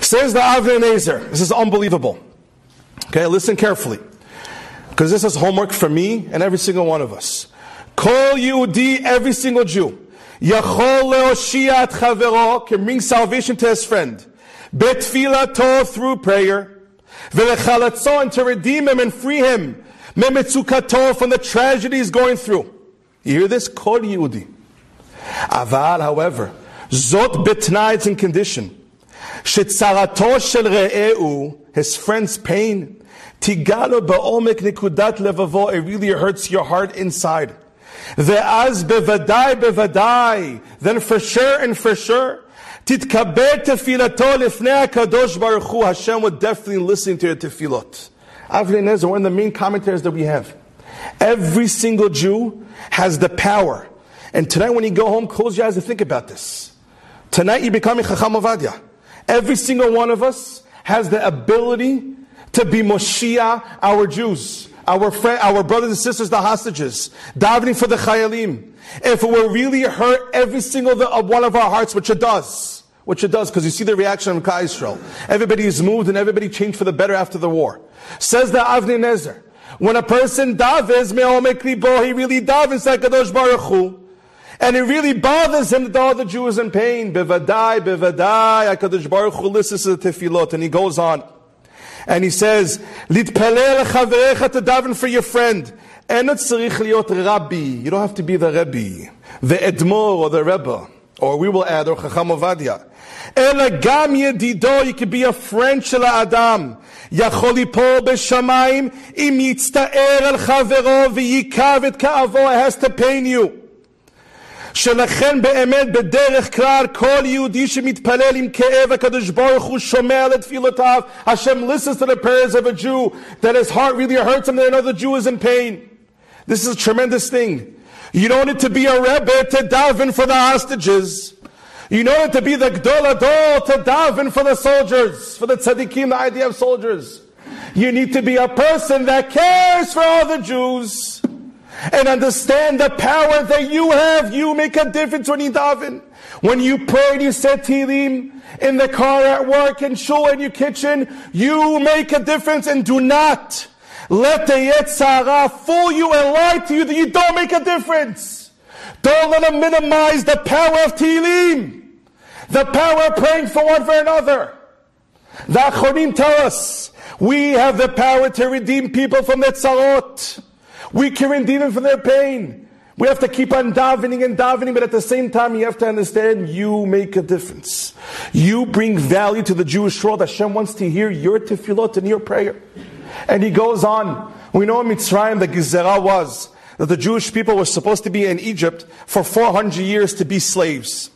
Says the Avnei. This is unbelievable. Okay, listen carefully. Because this is homework for me and every single one of us. Kol Yehudi, every single Jew. Yachol leoshia chavero can bring salvation to his friend. Betfilato through prayer. V'lechalatzo and to redeem him and free him. Memetzukato from the tragedy he's going through. You hear this? Kol Yehudi. Aval, however, zot betnai, it's in condition. Shetzarato shel re'eu, his friend's pain, tigalo ba'omek nikudat levavo, it really hurts your heart inside. Ve'az bevadai bevadai, then for sure and for sure, titkaber tefilato lifnei HaKadosh Baruch Hu, Hashem would definitely listen to your tefilot. Avnei Nezer, one of the main commentaries that we have. Every single Jew has the power. And tonight when you go home, close your eyes and think about this. Tonight you're becoming Chacham Ovadia. Every single one of us has the ability to be Moshiach, our Jews, our friend, our brothers and sisters, the hostages, davening for the Chayalim. If it were really hurt every single uh, one of our hearts, which it does, which it does, because you see the reaction of Klal Yisrael. Everybody is moved and everybody changed for the better after the war. Says the Avnei Nezer, when a person davens, me'omek libo, he really davens like Kadosh Baruch Hu. And it really bothers him that all the Jews in pain. Bivadai, bivadai, HaKadosh Baruch Hu This is the tefillot. And he goes on. And he says, Litpelel chaverecha to daven for your friend. And it's liot rabbi. You don't have to be the rabbi, The Admor or the Rebbe. Or we will add, or Chacham Ovadia. Ela gam yedido, you could be a friend של adam. Yacholi ליפול בשמיים אם יצטער על חברו וייקב את כאבו. It has to pain you. שלכן באמת בדרך כלל כל יהודי שמתפלל עם כאב הקדוש ברוך הוא שומע לתפילותיו Hashem listens to the prayers of a Jew that his heart really hurts him that another Jew is in pain. This is a tremendous thing. You don't need to be a Rebbe to daven for the hostages. You don't need to be the Gdol Adol to daven for the soldiers, for the tzaddikim, the IDF soldiers. You need to be a person that cares for all the Jews and understand the power that you have. You make a difference when you daven. When you pray and you say Tehillim in the car, at work, in shul, in your kitchen, you make a difference and do not let the Yetzer Hara fool you and lie to you that you don't make a difference. Don't let them minimize the power of Tehillim. The power of praying for one for another. The Achonim tell us, we have the power to redeem people from their tzarot. We can redeem them from their pain. We have to keep on davening and davening, but at the same time, you have to understand you make a difference. You bring value to the Jewish world. Hashem wants to hear your tefillot and your prayer. And he goes on. We know in Mitzrayim the Gezerah was that the Jewish people were supposed to be in Egypt for 400 years to be slaves.